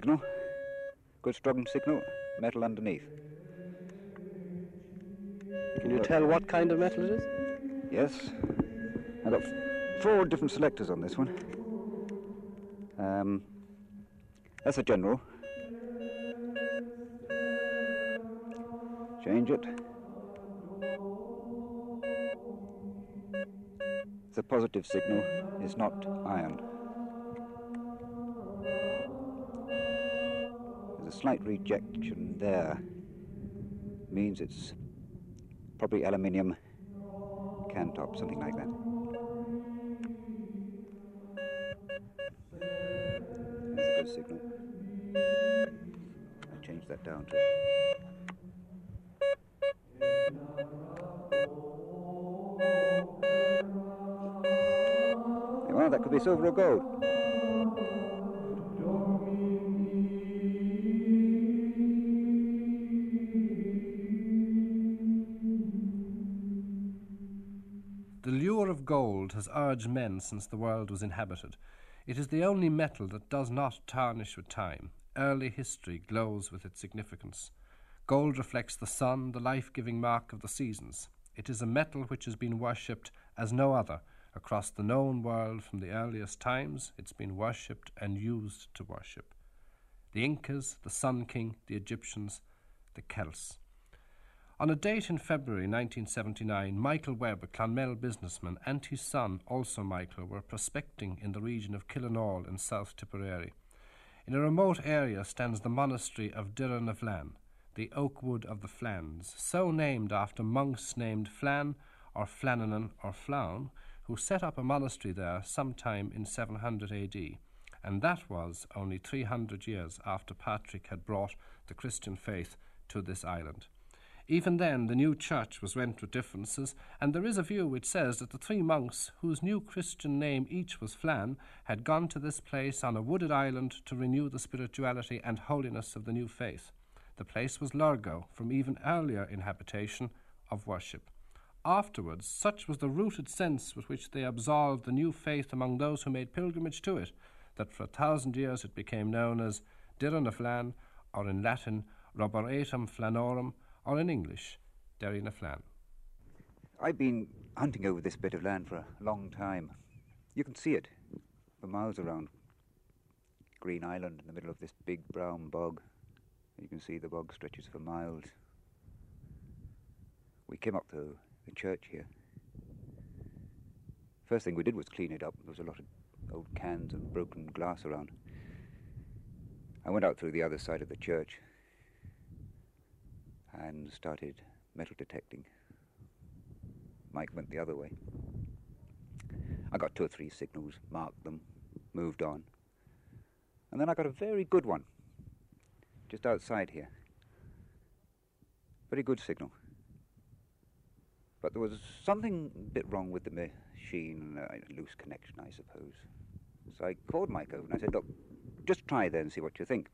signal. Good strong signal, metal underneath. Can you tell what kind of metal it is? Yes. I've got four different selectors on this one. Um, that's a general. Change it. It's a positive signal. It's not iron. Slight rejection there. Means it's probably aluminium can top, something like that. That's a good signal. I changed that down to. Well, that could be silver or gold. Gold has urged men since the world was inhabited. It is the only metal that does not tarnish with time. Early history glows with its significance. Gold reflects the sun, the life giving mark of the seasons. It is a metal which has been worshipped as no other. Across the known world from the earliest times, it's been worshipped and used to worship. The Incas, the Sun King, the Egyptians, the Celts. On a date in February 1979, Michael Webb, a Clonmel businessman, and his son, also Michael, were prospecting in the region of Killenaule in South Tipperary. In a remote area stands the monastery of Dirra na Flan, the oak wood of the Flans, so named after monks named Flan or Flananan or Flown, who set up a monastery there sometime in 700 AD, and that was only 300 years after Patrick had brought the Christian faith to this island. Even then, the new church was rent with differences, and there is a view which says that the three monks, whose new Christian name each was Flan, had gone to this place on a wooded island to renew the spirituality and holiness of the new faith. The place was Largo, from even earlier inhabitation of worship. Afterwards, such was the rooted sense with which they absolved the new faith among those who made pilgrimage to it, that for a thousand years it became known as Dirra na Flan, or in Latin, Roboratum Flanorum, or in English, Derry na Flan. I've been hunting over this bit of land for a long time. You can see it for miles around. Green Island in the middle of this big brown bog. You can see the bog stretches for miles. We came up to the church here. First thing we did was clean it up. There was a lot of old cans and broken glass around. I went out through the other side of the church and started metal detecting. Mike went the other way. I got two or three signals, marked them, moved on. And then I got a very good one just outside here. Very good signal. But there was something a bit wrong with the machine, a loose connection, I suppose. So I called Mike over and I said, Look, just try there and see what you think.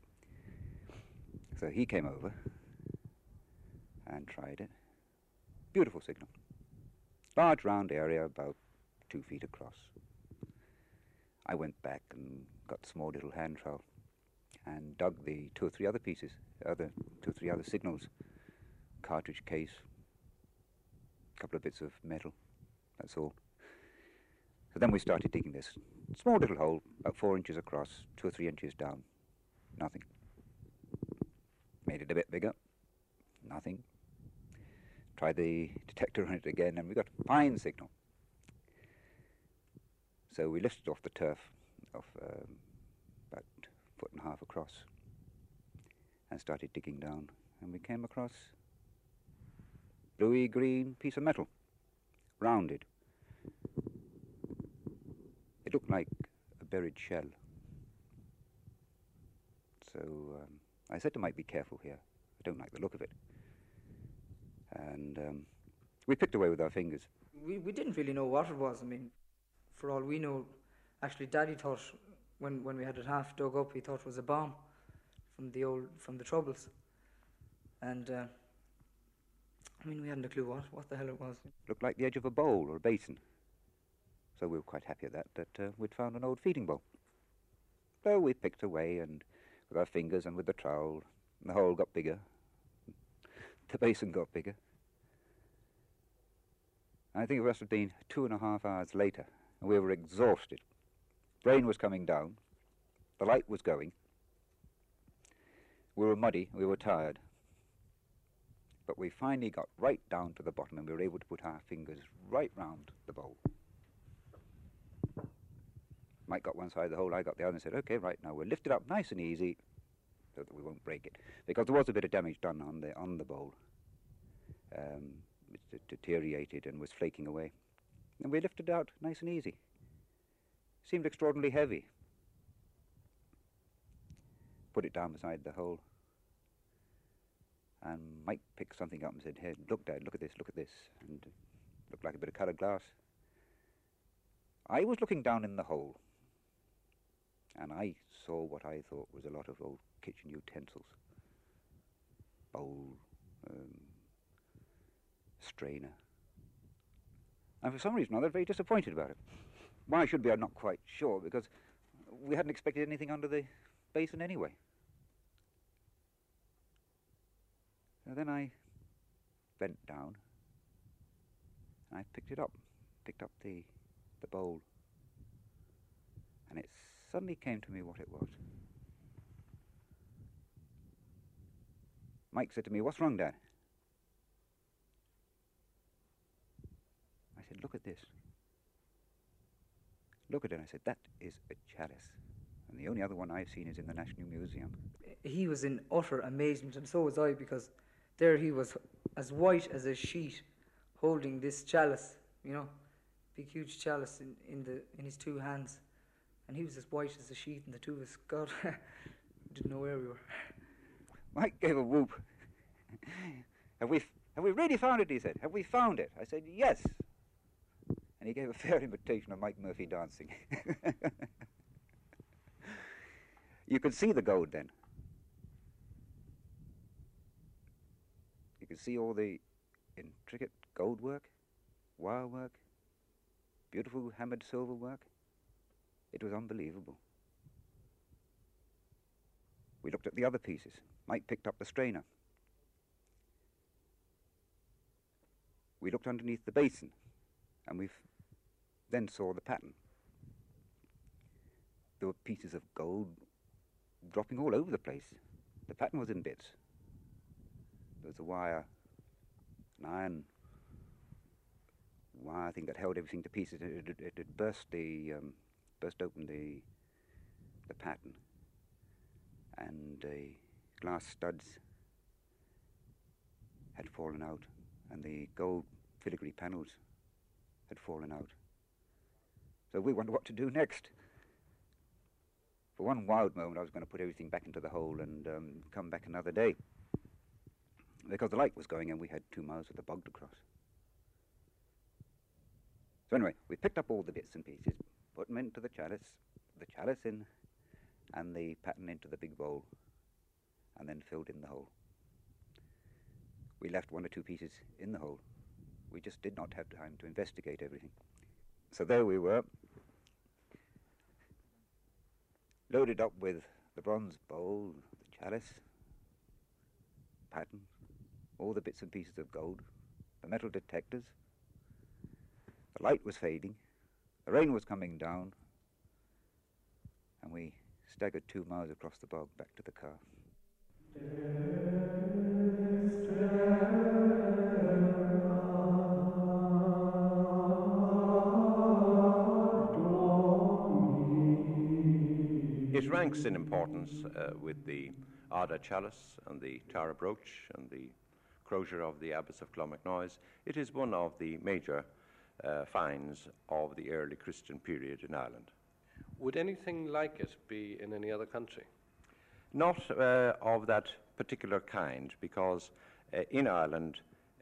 So he came over and tried it. Beautiful signal. Large round area, about two feet across. I went back and got small little hand trowel and dug the two or three other pieces, other two or three other signals, cartridge case, a couple of bits of metal, that's all. So then we started digging this small little hole, about four inches across, two or three inches down. Nothing. Made it a bit bigger. Nothing. Tried the detector on it again, and we got a fine signal. So we lifted off the turf of um, about a foot and a half across and started digging down. And we came across a bluey green piece of metal, rounded. It looked like a buried shell. So um, I said to Mike, be careful here. I don't like the look of it. And um, we picked away with our fingers. We, we didn't really know what it was. I mean, for all we know, actually, Daddy thought when, when we had it half dug up, he thought it was a bomb from the old from the troubles. And uh, I mean, we hadn't a clue what what the hell it was. Looked like the edge of a bowl or a basin. So we were quite happy at that that uh, we'd found an old feeding bowl. So we picked away and with our fingers and with the trowel. And the hole got bigger. The basin got bigger. I think it must have been two and a half hours later, and we were exhausted. Rain was coming down. The light was going. We were muddy. We were tired. But we finally got right down to the bottom and we were able to put our fingers right round the bowl. Mike got one side of the hole, I got the other, and said, okay, right, now we'll lift it up nice and easy so that we won't break it. Because there was a bit of damage done on the, on the bowl. Um, deteriorated and was flaking away. And we lifted it out nice and easy. Seemed extraordinarily heavy. Put it down beside the hole. And Mike picked something up and said, Hey, look, Dad, look at this, look at this. And it looked like a bit of coloured glass. I was looking down in the hole, and I saw what I thought was a lot of old kitchen utensils. Bowl, um, strainer. And for some reason or other, very disappointed about it. Why should be, I'm not quite sure, because we hadn't expected anything under the basin anyway. So then I bent down and I picked it up, picked up the, the bowl, and it suddenly came to me what it was. Mike said to me, What's wrong, Dad? Said, Look at this. Look at it. I said, That is a chalice. And the only other one I've seen is in the National Museum. He was in utter amazement, and so was I, because there he was, as white as a sheet, holding this chalice, you know, big huge chalice in, in the in his two hands, and he was as white as a sheet, and the two of us, God, didn't know where we were. Mike gave a whoop. have we have we really found it? He said. Have we found it? I said yes. And he gave a fair imitation of Mike Murphy dancing. you could see the gold then. You could see all the intricate gold work, wire work, beautiful hammered silver work. It was unbelievable. We looked at the other pieces. Mike picked up the strainer. We looked underneath the basin, and we then saw the paten. There were pieces of gold dropping all over the place. The paten was in bits. There was a wire, an iron wire thing that held everything to pieces. It, it, it had burst the um, burst open the the paten, and the glass studs had fallen out, and the gold filigree panels had fallen out. So we wondered what to do next. For one wild moment, I was going to put everything back into the hole and um, come back another day because the light was going and we had two miles of the bog to cross. So anyway, we picked up all the bits and pieces, put them into the chalice, the chalice in, and the paten into the big bowl, and then filled in the hole. We left one or two pieces in the hole. We just did not have time to investigate everything. So there we were, loaded up with the bronze bowl, the chalice, paten, all the bits and pieces of gold, the metal detectors. The light was fading, the rain was coming down, and we staggered two miles across the bog back to the car. It ranks in importance uh, with the Ardagh Chalice and the Tara Brooch and the Crozier of the Abbess of Clonmacnoise. It is one of the major uh, finds of the early Christian period in Ireland. Would anything like it be in any other country? Not uh, of that particular kind, because uh, in Ireland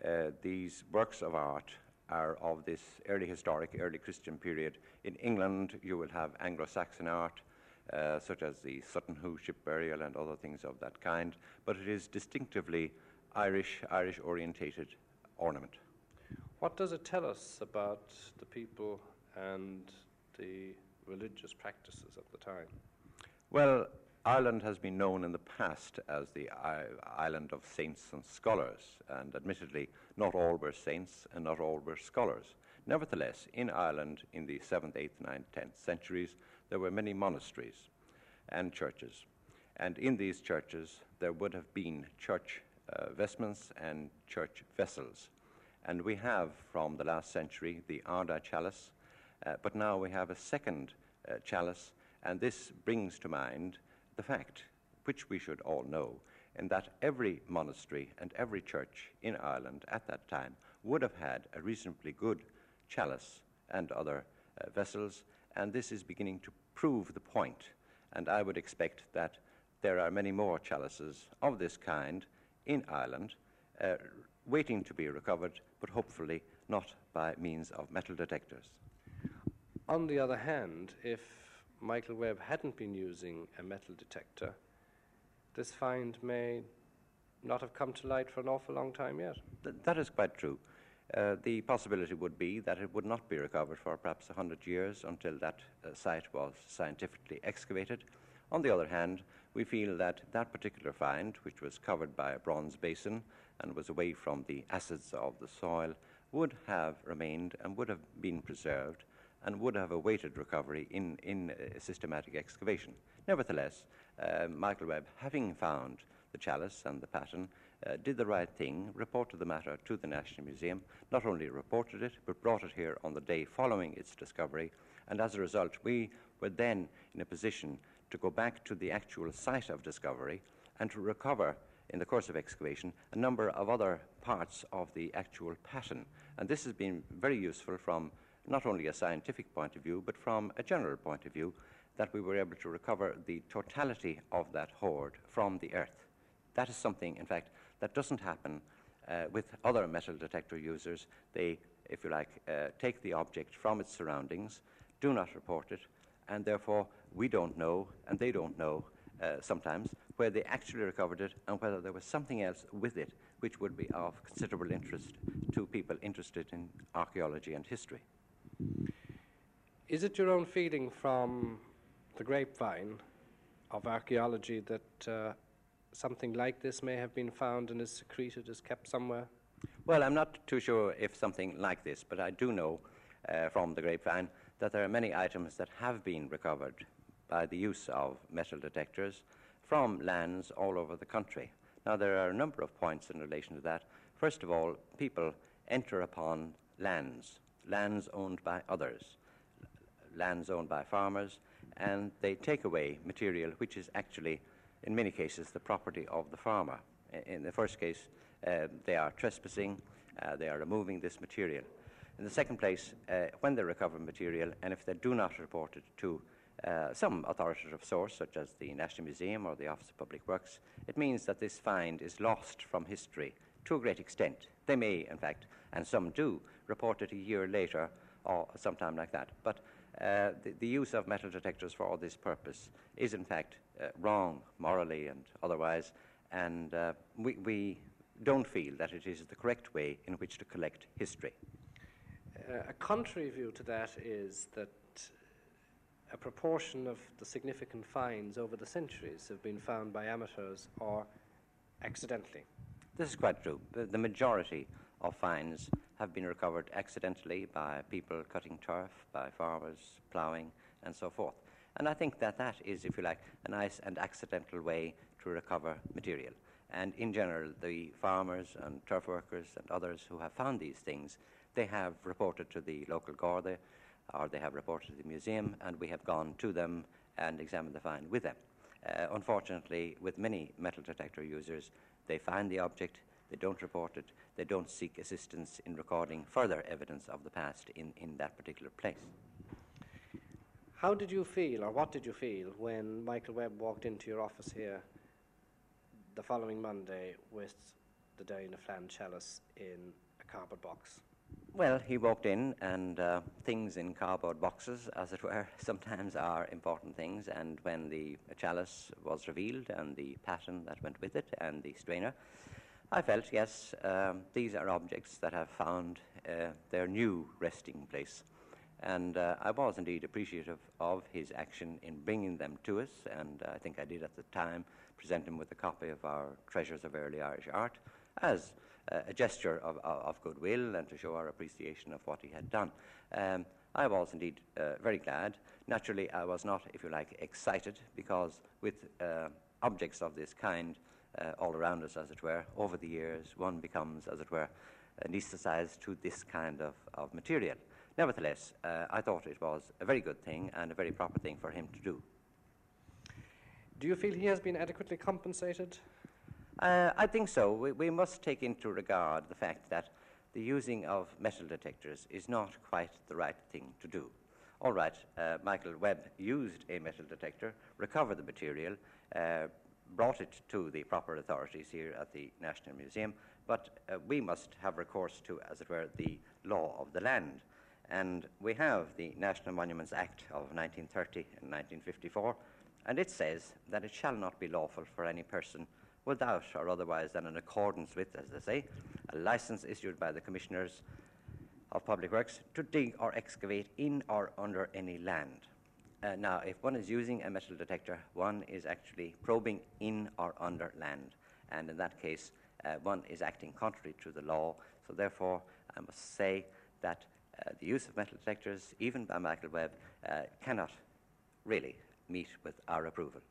uh, these works of art are of this early historic, early Christian period. In England, you will have Anglo Saxon art. Uh, such as the Sutton Hoo ship burial and other things of that kind, but it is distinctively Irish, Irish orientated ornament. What does it tell us about the people and the religious practices at the time? Well, Ireland has been known in the past as the island of saints and scholars, and admittedly, not all were saints and not all were scholars. Nevertheless, in Ireland in the 7th, 8th, 9th, 10th centuries, there were many monasteries and churches. And in these churches, there would have been church uh, vestments and church vessels. And we have, from the last century, the Ardagh chalice, uh, but now we have a second uh, chalice, and this brings to mind the fact, which we should all know, in that every monastery and every church in Ireland at that time would have had a reasonably good chalice and other uh, vessels, and this is beginning to prove the point. And I would expect that there are many more chalices of this kind in Ireland uh, waiting to be recovered, but hopefully not by means of metal detectors. On the other hand, if Michael Webb hadn't been using a metal detector, this find may not have come to light for an awful long time yet. Th- that is quite true. Uh, the possibility would be that it would not be recovered for perhaps 100 years until that uh, site was scientifically excavated. On the other hand, we feel that that particular find, which was covered by a bronze basin and was away from the acids of the soil, would have remained and would have been preserved and would have awaited recovery in, in systematic excavation. Nevertheless, uh, Michael Webb, having found the chalice and the paten, uh, did the right thing, reported the matter to the National Museum, not only reported it, but brought it here on the day following its discovery, and as a result, we were then in a position to go back to the actual site of discovery and to recover, in the course of excavation, a number of other parts of the actual paten. And this has been very useful from not only a scientific point of view, but from a general point of view, that we were able to recover the totality of that hoard from the earth. That is something, in fact, that doesn't happen uh, with other metal detector users. They, if you like, uh, take the object from its surroundings, do not report it, and therefore we don't know, and they don't know uh, sometimes, where they actually recovered it and whether there was something else with it which would be of considerable interest to people interested in archaeology and history. Is it your own feeling from the grapevine of archaeology that uh, something like this may have been found and is secreted, is kept somewhere? Well, I'm not too sure if something like this, but I do know uh, from the grapevine that there are many items that have been recovered by the use of metal detectors from lands all over the country. Now, there are a number of points in relation to that. First of all, people enter upon lands, lands owned by others, lands owned by farmers, and they take away material which is actually, in many cases, the property of the farmer. In the first case, uh, they are trespassing, uh, they are removing this material. In the second place, uh, when they recover material, and if they do not report it to uh, some authoritative source, such as the National Museum or the Office of Public Works, it means that this find is lost from history to a great extent. They may, in fact, and some do, report it a year later or sometime like that. But uh, the, the, use of metal detectors for all this purpose is, in fact, uh, wrong morally and otherwise, and uh, we, we don't feel that it is the correct way in which to collect history. Uh, a contrary view to that is that a proportion of the significant finds over the centuries have been found by amateurs or accidentally. This is quite true. The, the majority of finds have been recovered accidentally by people cutting turf, by farmers ploughing, and so forth. And I think that that is, if you like, a nice and accidental way to recover material. And in general, the farmers and turf workers and others who have found these things, they have reported to the local Garda or they have reported to the museum, and we have gone to them and examined the find with them. Uh, unfortunately, with many metal detector users, they find the object, they don't report it, they don't seek assistance in recording further evidence of the past in, in that particular place. How did you feel, or what did you feel, when Michael Webb walked into your office here the following Monday with the Derrynaflan chalice in a cardboard box? Well, he walked in, and uh, things in cardboard boxes, as it were, sometimes are important things. And when the chalice was revealed, and the paten that went with it, and the strainer, I felt, yes, um, these are objects that have found uh, their new resting place. And uh, I was indeed appreciative of his action in bringing them to us, and I think I did at the time present him with a copy of our Treasures of Early Irish Art as uh, a gesture of, of, of, goodwill and to show our appreciation of what he had done. Um, I was indeed uh, very glad. Naturally, I was not, if you like, excited because with uh, objects of this kind uh, all around us, as it were, over the years, one becomes, as it were, anesthetized to this kind of, of material. Nevertheless, uh, I thought it was a very good thing and a very proper thing for him to do. Do you feel he has been adequately compensated? Uh, I think so. We, we, must take into regard the fact that the using of metal detectors is not quite the right thing to do. All right, uh, Michael Webb used a metal detector, recovered the material, uh, brought it to the proper authorities here at the National Museum, but uh, we must have recourse to, as it were, the law of the land. And we have the National Monuments Act of 1930 and 1954, and it says that it shall not be lawful for any person without or otherwise than in accordance with, as they say, a license issued by the Commissioners of Public Works to dig or excavate in or under any land. Uh, now, if one is using a metal detector, one is actually probing in or under land, and in that case, uh, one is acting contrary to the law. So, therefore, I must say that uh, the use of metal detectors, even by Michael Webb, uh, cannot really meet with our approval.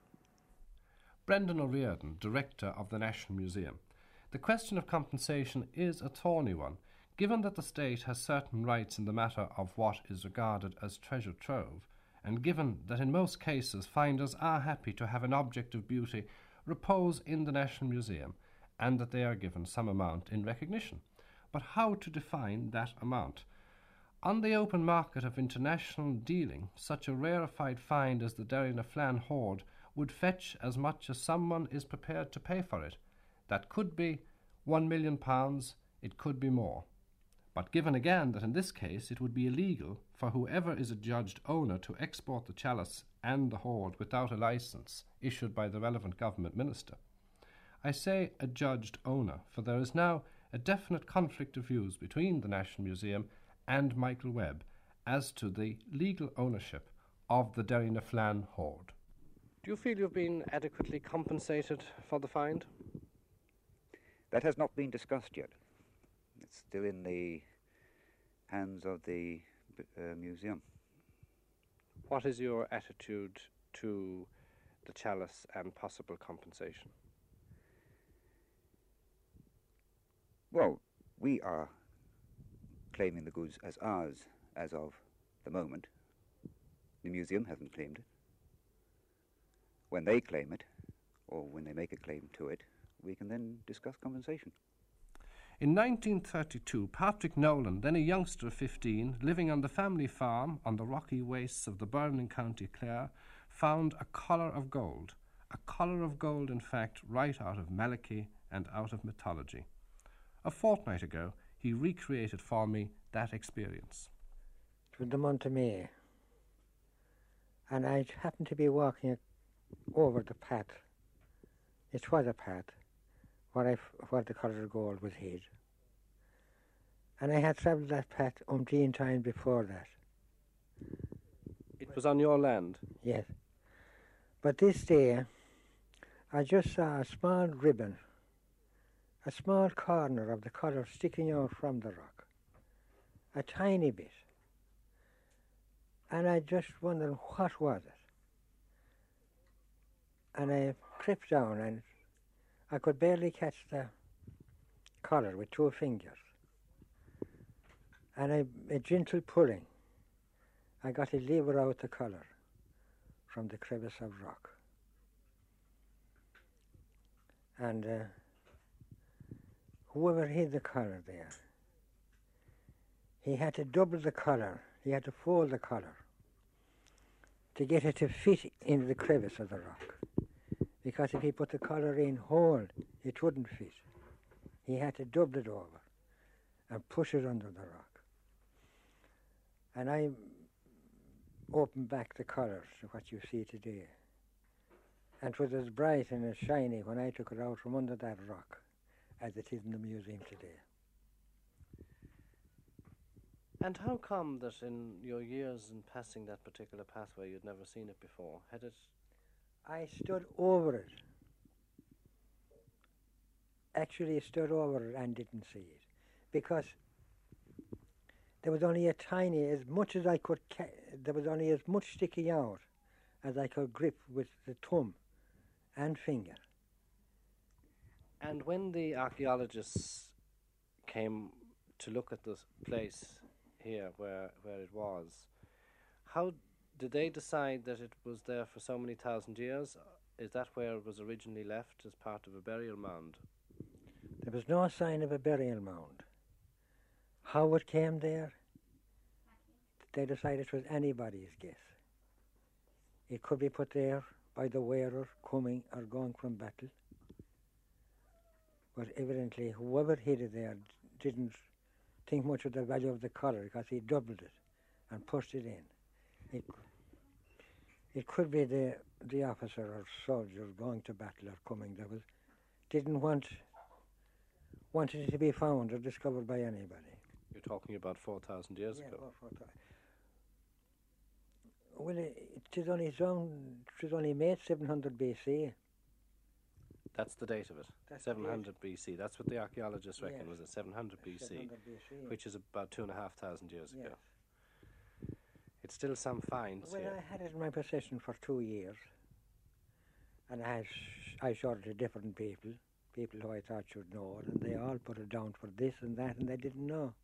Brendan O'Riordan, Director of the National Museum. The question of compensation is a thorny one, given that the state has certain rights in the matter of what is regarded as treasure trove, and given that in most cases finders are happy to have an object of beauty repose in the National Museum, and that they are given some amount in recognition. But how to define that amount? On the open market of international dealing, such a rarefied find as the Derrynaflan hoard would fetch as much as someone is prepared to pay for it. That could be one million pounds, it could be more. But given again that in this case it would be illegal for whoever is a judged owner to export the chalice and the hoard without a license issued by the relevant government minister. I say a judged owner, for there is now a definite conflict of views between the National Museum and Michael Webb as to the legal ownership of the Derry Derrynaflan hoard. Do you feel you've been adequately compensated for the find? That has not been discussed yet. It's still in the hands of the uh, museum. What is your attitude to the chalice and possible compensation? Well, we are claiming the goods as ours as of the moment. The museum hasn't claimed it. When they claim it, or when they make a claim to it, we can then discuss compensation. In 1932, Patrick Nolan, then a youngster of 15, living on the family farm on the rocky wastes of the Burren County Clare, found a collar of gold. A collar of gold, in fact, right out of Malachy and out of mythology. A fortnight ago, he recreated for me that experience. It was the month of May, and I happened to be walking over the path. It was a path where, I, where the colour of gold was hid. And I had travelled that path umpteen times before that. It was on your land? Yes. But this day, I just saw a small ribbon a small corner of the colour sticking out from the rock, a tiny bit. And I just wondered what was it. And I crept down and I could barely catch the collar with two fingers. And I, a gentle pulling, I got to lever out the collar from the crevice of rock. And uh, whoever hid the collar there, he had to double the collar, he had to fold the collar to get it to fit into the crevice of the rock. Because if he put the collar in whole, it wouldn't fit. He had to double it over and push it under the rock. And I opened back the collar to what you see today. And it was as bright and as shiny when I took it out from under that rock as it is in the museum today. And how come that in your years in passing that particular pathway you'd never seen it before? Had it I stood over it. Actually, stood over it and didn't see it because there was only a tiny, as much as I could, ca- there was only as much sticking out as I could grip with the thumb and finger. And when the archaeologists came to look at this place here where, where it was, how did they decide that it was there for so many thousand years? Is that where it was originally left as part of a burial mound? There was no sign of a burial mound. How it came there, they decided it was anybody's guess. It could be put there by the wearer coming or going from battle. But evidently, whoever hid it there didn't think much of the value of the collar because he doubled it and pushed it in. It, it could be the, the officer or soldier going to battle or coming that was didn't want wanted it to be found or discovered by anybody. You're talking about 4,000 years Yeah, ago. well, for that. Well, it, it is only it was only made 700 BC. That's the date of it. That's 700 BC. That's what the archaeologists reckon Yes. was it 700 BC, 700 BC. which is about two and a half thousand years yes. ago. It's still some finds Well, here. I had it in my possession for two years, and I, sh- I showed it to different people, people who I thought should know it, and they all put it down for this and that, and they didn't know.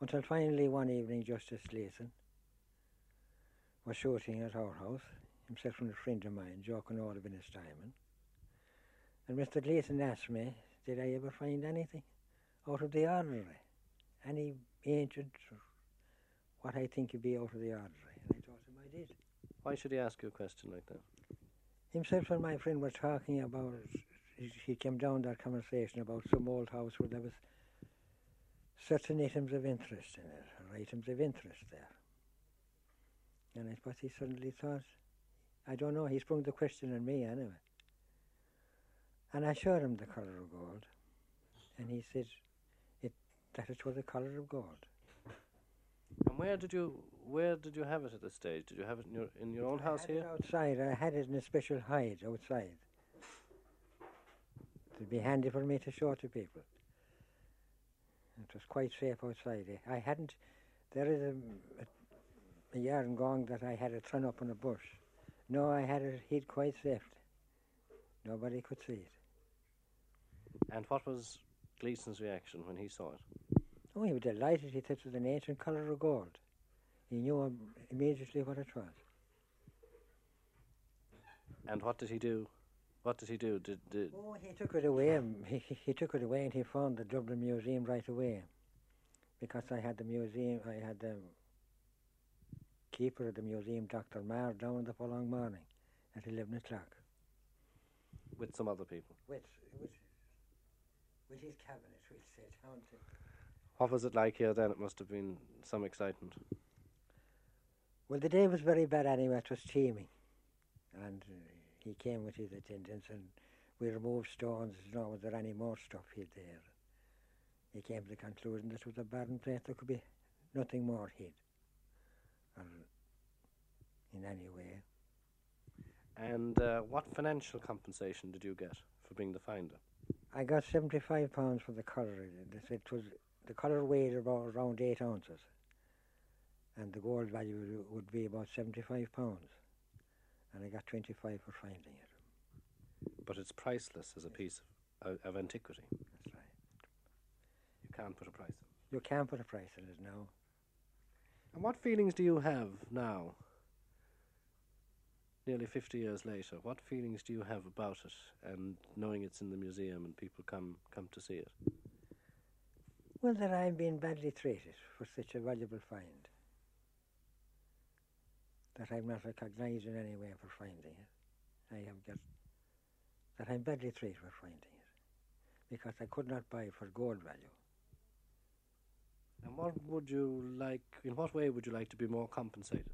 Until finally one evening, Justice Gleason was shooting at our house, himself and a friend of mine, joking all of his diamond. And Mr. Gleason asked me, did I ever find anything out of the ordinary? Any ancient what I think would be out of the ordinary? And I told him I did. Why should he ask you a question like that? Himself and my friend were talking about, he- came down that conversation about some old house where there was certain items of interest in it, or items of interest there. And I suppose he suddenly thought, I don't know, he sprung the question on me anyway. And I showed him the colour of gold, and he said it, that it was the colour of gold. And where did you where did you have it at this stage? Did you have it in your in your own I house had it here? outside. I had it in a special hide outside. It'd be handy for me to show to people. It was quite safe outside. I hadn't. There is a, a, a yarn gong that I had it thrown up in a bush. No, I had it hid quite safe. Nobody could see it. And what was Gleason's reaction when he saw it? Oh, he was delighted. He thought it was an ancient colour of gold. He knew immediately what it was. And what did he do? What did he do? Did, did Oh, he took it away. um, He, he- took it away and he found the Dublin Museum right away. Because I had the museum, I had the keeper of the museum, Dr. Mahr, down the following morning at 11 o'clock. with some other people? With, with, with his cabinet, we'll say, down to. What was it like here then? It must have been some excitement. Well, the day was very bad anyway. It was teeming. And uh, he came with his attendants and we removed stones. Nor was there any more stuff hid there. He came to the conclusion that it was a barren place. There could be nothing more hid. Or in any way. And uh, what financial compensation did you get for being the finder? I got 75 pounds for the said it was, the colour weighed about around 8 ounces. And the gold value would- be about 75 pounds. And I got 25 for finding it. But it's priceless as a piece of, of antiquity. That's right. You can't put a price on it. You can't put a price on it now. And what feelings do you have now, nearly 50 years later? What feelings do you have about it and knowing it's in the museum and people come, come to see it? Well, that I'm being badly treated for such a valuable find. That I'm not recognised in any way for finding it. I have got that I'm badly treated for finding it. Because I could not buy it for gold value. And what would you like, in what way would you like to be more compensated?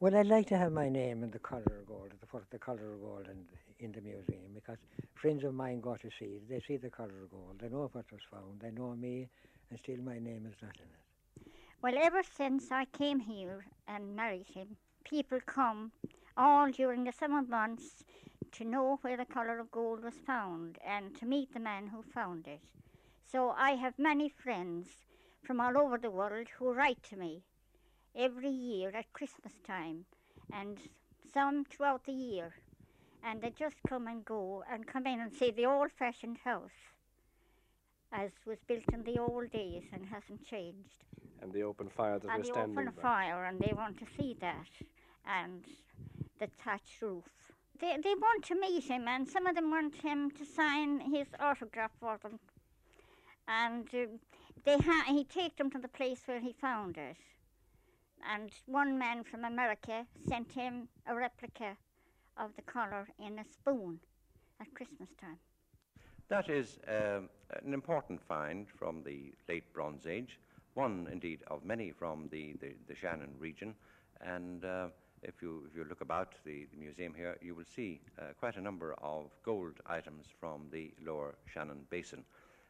Well, I'd like to have my name in the colour of gold, the the colour of gold in, in the museum, because friends of mine go to see it. They see the colour of gold. They know what was found. They know me, and still my name is not in it. Well, ever since I came here and married him, people come all during the summer months to know where the colour of gold was found and to meet the man who found it. So I have many friends from all over the world who write to me every year at Christmas time and some throughout the year. And they just come and go and come in and see the old fashioned house as was built in the old days and hasn't changed. And the open fire that and we're the open fire and they want to see that and the thatched roof. They, they want to meet him and some of them want him to sign his autograph for them. And uh, they ha- he take them to the place where he found it. And one man from America sent him a replica of the collar in a spoon at Christmas time. That is um, an important find from the late Bronze Age, one indeed of many from the, the, the Shannon region. And uh, if, you, if you look about the, the museum here, you will see uh, quite a number of gold items from the lower Shannon basin.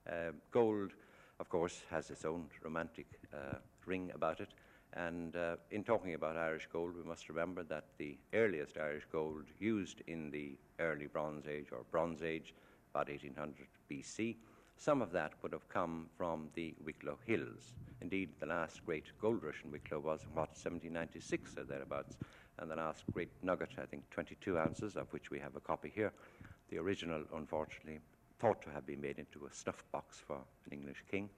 Uh, gold, of course, has its own romantic uh, ring about it. And uh, in talking about Irish gold, we must remember that the earliest Irish gold used in the early Bronze Age or Bronze Age, about 1800 BC, some of that would have come from the Wicklow Hills. Indeed, the last great gold rush in Wicklow was, what, 1796 or thereabouts, and the last great nugget, I think 22 ounces, of which we have a copy here. The original, unfortunately, thought to have been made into a snuff box for an English king.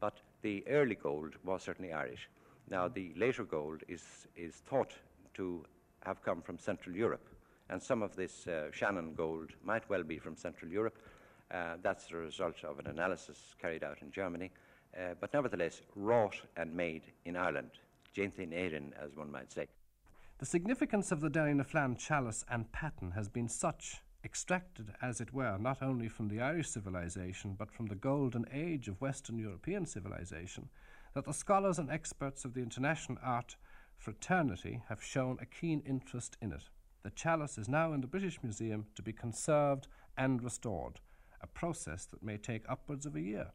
But the early gold was certainly Irish. Now, the later gold is, is thought to have come from Central Europe, and some of this uh, Shannon gold might well be from Central Europe. Uh, that's the result of an analysis carried out in Germany, uh, but nevertheless wrought and made in Ireland. Déanta in Éirinn, as one might say. The significance of the Derrynaflan chalice and paten has been such, extracted, as it were, not only from the Irish civilization, but from the golden age of Western European civilization, that the scholars and experts of the international art fraternity have shown a keen interest in it. The chalice is now in the British Museum to be conserved and restored, a process that may take upwards of a year.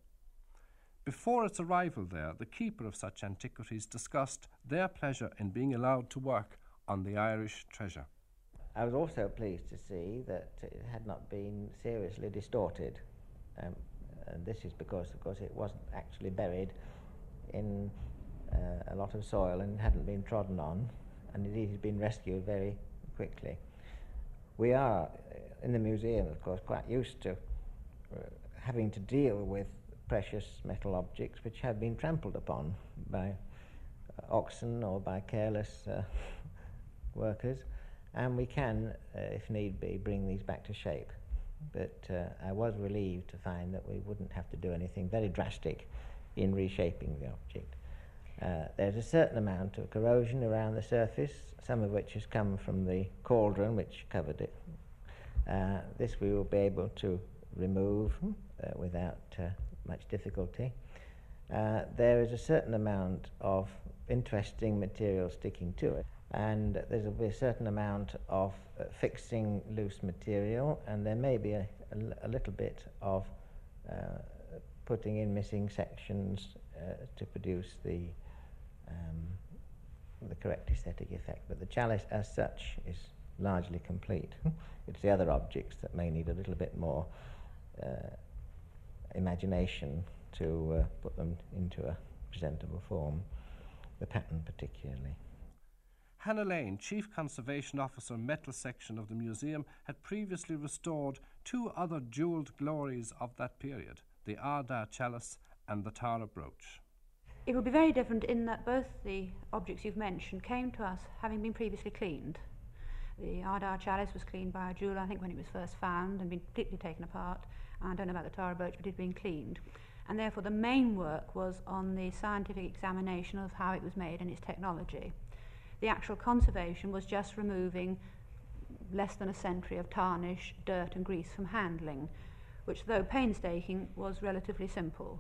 Before its arrival there, the keeper of such antiquities discussed their pleasure in being allowed to work on the Irish treasure. I was also pleased to see that it had not been seriously distorted. Um, and this is because, of course, it wasn't actually buried in uh, a lot of soil and hadn't been trodden on, and indeed had been rescued very quickly. We are, uh, in the museum, of course, quite used to uh, having to deal with precious metal objects which have been trampled upon by oxen or by careless uh, workers, and we can, uh, if need be, bring these back to shape. But uh, I was relieved to find that we wouldn't have to do anything very drastic in reshaping the object. Uh, there's a certain amount of corrosion around the surface, some of which has come from the cauldron which covered it. Uh, this we will be able to remove uh, without uh, much difficulty. Uh, there is a certain amount of interesting material sticking to it, and there will be a certain amount of uh, fixing loose material, and there may be a little bit of putting in missing sections to produce the um, the correct aesthetic effect. But the chalice, as such, is largely complete. it's the other objects that may need a little bit more uh, imagination to uh, put them into a presentable form, the paten particularly. Hannah Lane, Chief Conservation Officer, Metal Section of the museum, had previously restored two other jewelled glories of that period the Ardagh chalice and the Tara brooch. It will be very different in that both the objects you've mentioned came to us having been previously cleaned. The Ardagh chalice was cleaned by a jeweller, I think, when it was first found and been completely taken apart. I don't know about the Tara brooch, but it had been cleaned. And therefore, the main work was on the scientific examination of how it was made and its technology. The actual conservation was just removing less than a century of tarnish, dirt, and grease from handling, which, though painstaking, was relatively simple.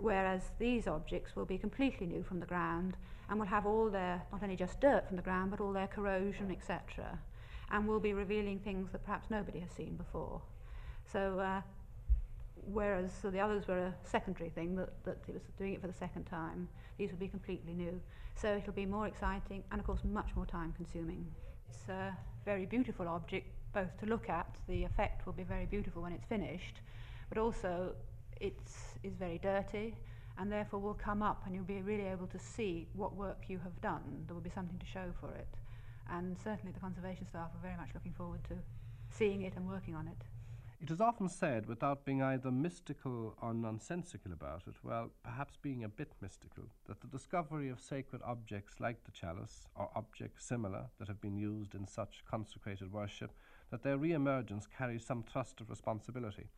Whereas these objects will be completely new from the ground and will have all their, not only just dirt from the ground, but all their corrosion, etc., and will be revealing things that perhaps nobody has seen before. So uh, whereas so the others were a secondary thing, that, that he was doing it for the second time. These will be completely new. So it'll be more exciting and, of course, much more time consuming. It's a very beautiful object, both to look at, the effect will be very beautiful when it's finished, but also it is very dirty and therefore will come up and you'll be really able to see what work you have done. There will be something to show for it. And certainly the conservation staff are very much looking forward to seeing it and working on it. It is often said, without being either mystical or nonsensical about it, well, perhaps being a bit mystical, that the discovery of sacred objects like the chalice, or objects similar that have been used in such consecrated worship, that their re emergence carries some trust of responsibility.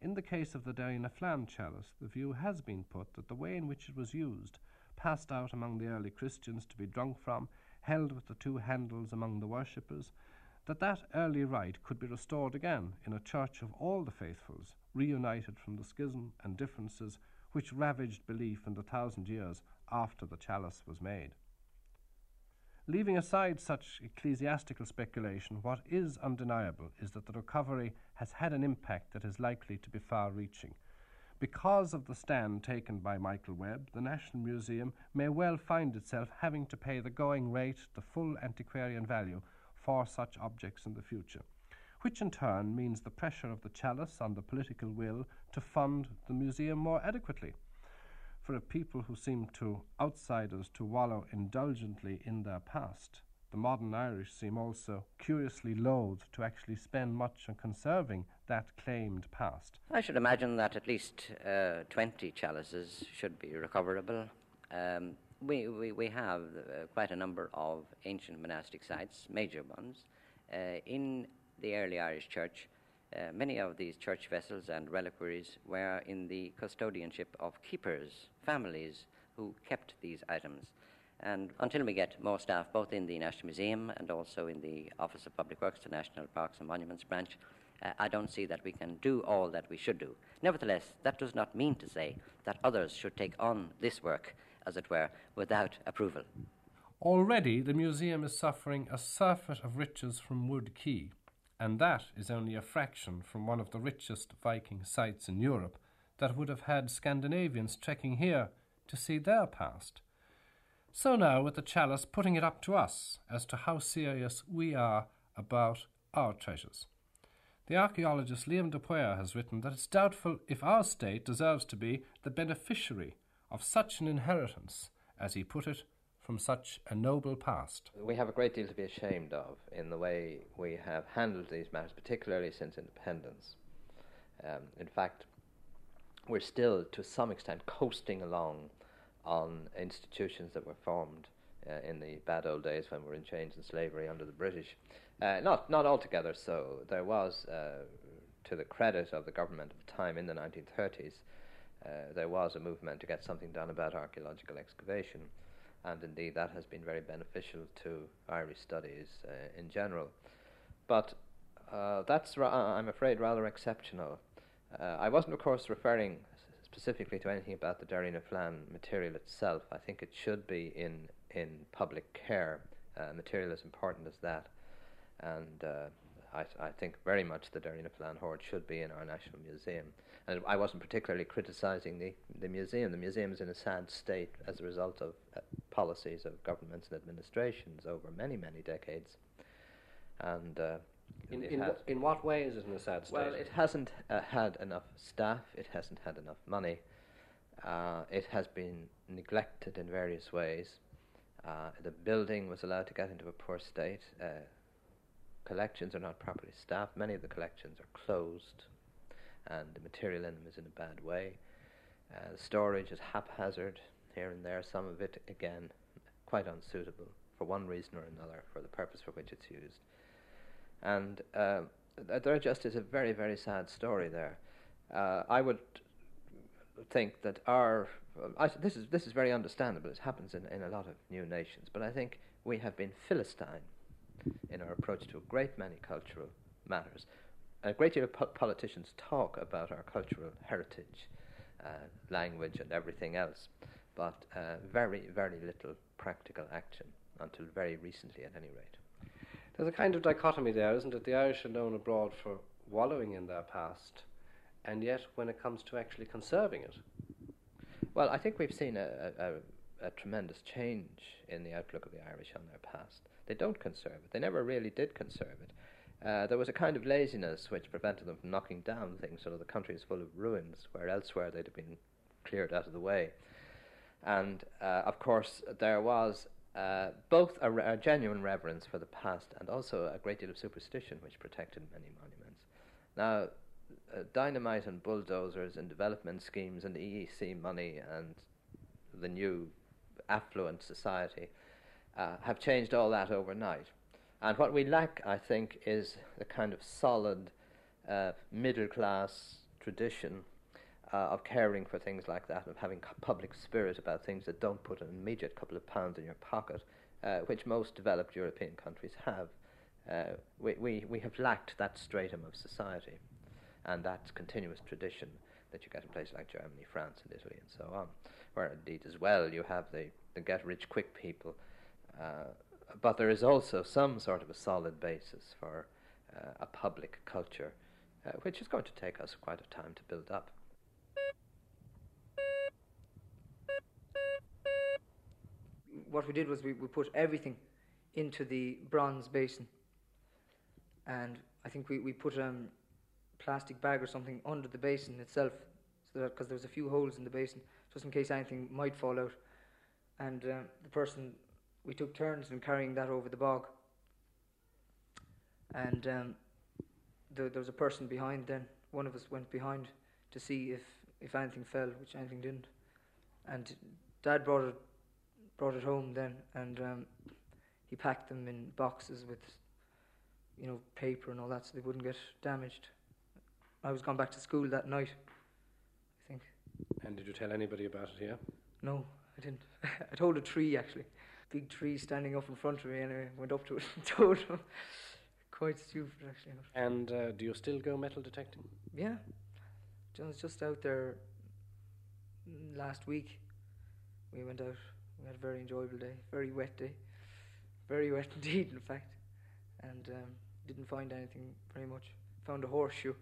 In the case of the Derrynaflan chalice, the view has been put that the way in which it was used, passed out among the early Christians to be drunk from, held with the two handles among the worshippers, that that early rite could be restored again in a church of all the faithfuls, reunited from the schism and differences which ravaged belief in the thousand years after the chalice was made. Leaving aside such ecclesiastical speculation, what is undeniable is that the recovery has had an impact that is likely to be far reaching. Because of the stand taken by Michael Webb, the National Museum may well find itself having to pay the going rate, the full antiquarian value, for such objects in the future, which in turn means the pressure of the chalice on the political will to fund the museum more adequately. For a people who seem to outsiders to wallow indulgently in their past, the modern Irish seem also curiously loath to actually spend much on conserving that claimed past. I should imagine that at least uh, 20 chalices should be recoverable. Um, we, we, we have uh, quite a number of ancient monastic sites, major ones. Uh, in the early Irish Church, uh, many of these church vessels and reliquaries were in the custodianship of keepers, families who kept these items. And until we get more staff, both in the National Museum and also in the Office of Public Works, the National Parks and Monuments branch, uh, I don't see that we can do all that we should do. Nevertheless, that does not mean to say that others should take on this work, as it were, without approval. Already, the museum is suffering a surfeit of riches from Wood Quay, and that is only a fraction from one of the richest Viking sites in Europe that would have had Scandinavians trekking here to see their past. So now, with the chalice putting it up to us as to how serious we are about our treasures. The archaeologist Liam de has written that it's doubtful if our state deserves to be the beneficiary of such an inheritance, as he put it, from such a noble past. We have a great deal to be ashamed of in the way we have handled these matters, particularly since independence. Um, in fact, we're still, to some extent, coasting along on institutions that were formed uh, in the bad old days when we were in chains and slavery under the British. Uh, not, not altogether so. There was, uh, to the credit of the government of the time in the 1930s, uh, there was a movement to get something done about archaeological excavation, and indeed that has been very beneficial to Irish studies uh, in general. But uh, that's, ra- I'm afraid, rather exceptional. I wasn't, of course, referring specifically to anything about the Derry na Flan material itself. I think it should be in in public care. Uh, material as important as that, and uh, I, I, think very much the Derrynaflan hoard should be in our national museum. And I wasn't particularly criticising the the museum. The museum is in a sad state as a result of uh, policies of governments and administrations over many many decades, and uh, in, in, w- in, what way is it in a sad state? Well, it hasn't uh, had enough staff, it hasn't had enough money, uh, it has been neglected in various ways. Uh, the building was allowed to get into a poor state. Uh, collections are not properly staffed. Many of the collections are closed, and the material in them is in a bad way. Uh, the storage is haphazard here and there, some of it, again, quite unsuitable for one reason or another for the purpose for which it's used. And uh, there just is a very, very sad story there. Uh, I would think that our I, this is this is very understandable. It happens in, in a lot of new nations, but I think we have been philistine in our approach to a great many cultural matters. A great deal of po- politicians talk about our cultural heritage, uh, language, and everything else, but uh, very very little practical action until very recently, at any rate. There's a kind of dichotomy there, isn't it? The Irish are known abroad for wallowing in their past, and yet when it comes to actually conserving it, Well, I think we've seen a, a, a, a tremendous change in the outlook of the Irish on their past. They don't conserve it. They never really did conserve it. Uh, there was a kind of laziness which prevented them from knocking down things, so that the country is full of ruins, where elsewhere they'd have been cleared out of the way. And uh, of course, there was uh, both a, re- a genuine reverence for the past and also a great deal of superstition which protected many monuments. Now, uh, dynamite and bulldozers and development schemes and EEC money and the new affluent society uh, have changed all that overnight. And what we lack, I think, is the kind of solid uh, middle class tradition uh, of caring for things like that, of having public spirit about things that don't put an immediate couple of pounds in your pocket, uh, which most developed European countries have. Uh, we, we, we have lacked that stratum of society and that continuous tradition that you get in places like Germany, France, and Italy, and so on, where indeed as well you have the, the get rich quick people. Uh, but there is also some sort of a solid basis for uh, a public culture, uh, which is going to take us quite a time to build up. What we did was we, we put everything into the bronze basin, and I think we, we put um, plastic bag or something under the basin itself, so that because there was a few holes in the basin, just in case anything might fall out. And um, the person we took turns in carrying that over the bog. And um, there, there was a person behind. Then one of us went behind to see if if anything fell, which anything didn't. And Dad brought it brought it home then, and um, he packed them in boxes with you know paper and all that, so they wouldn't get damaged. I was gone back to school that night. I think. and did you tell anybody about it here? No, I didn't. I told a tree actually, big tree standing up in front of me, and I went up to it and told him. Quite stupid actually. And uh, do you still go metal detecting? Yeah, I was just out there last week. We went out. We had a very enjoyable day. Very wet day. Very wet indeed, in fact. And um, didn't find anything very much. Found a horseshoe.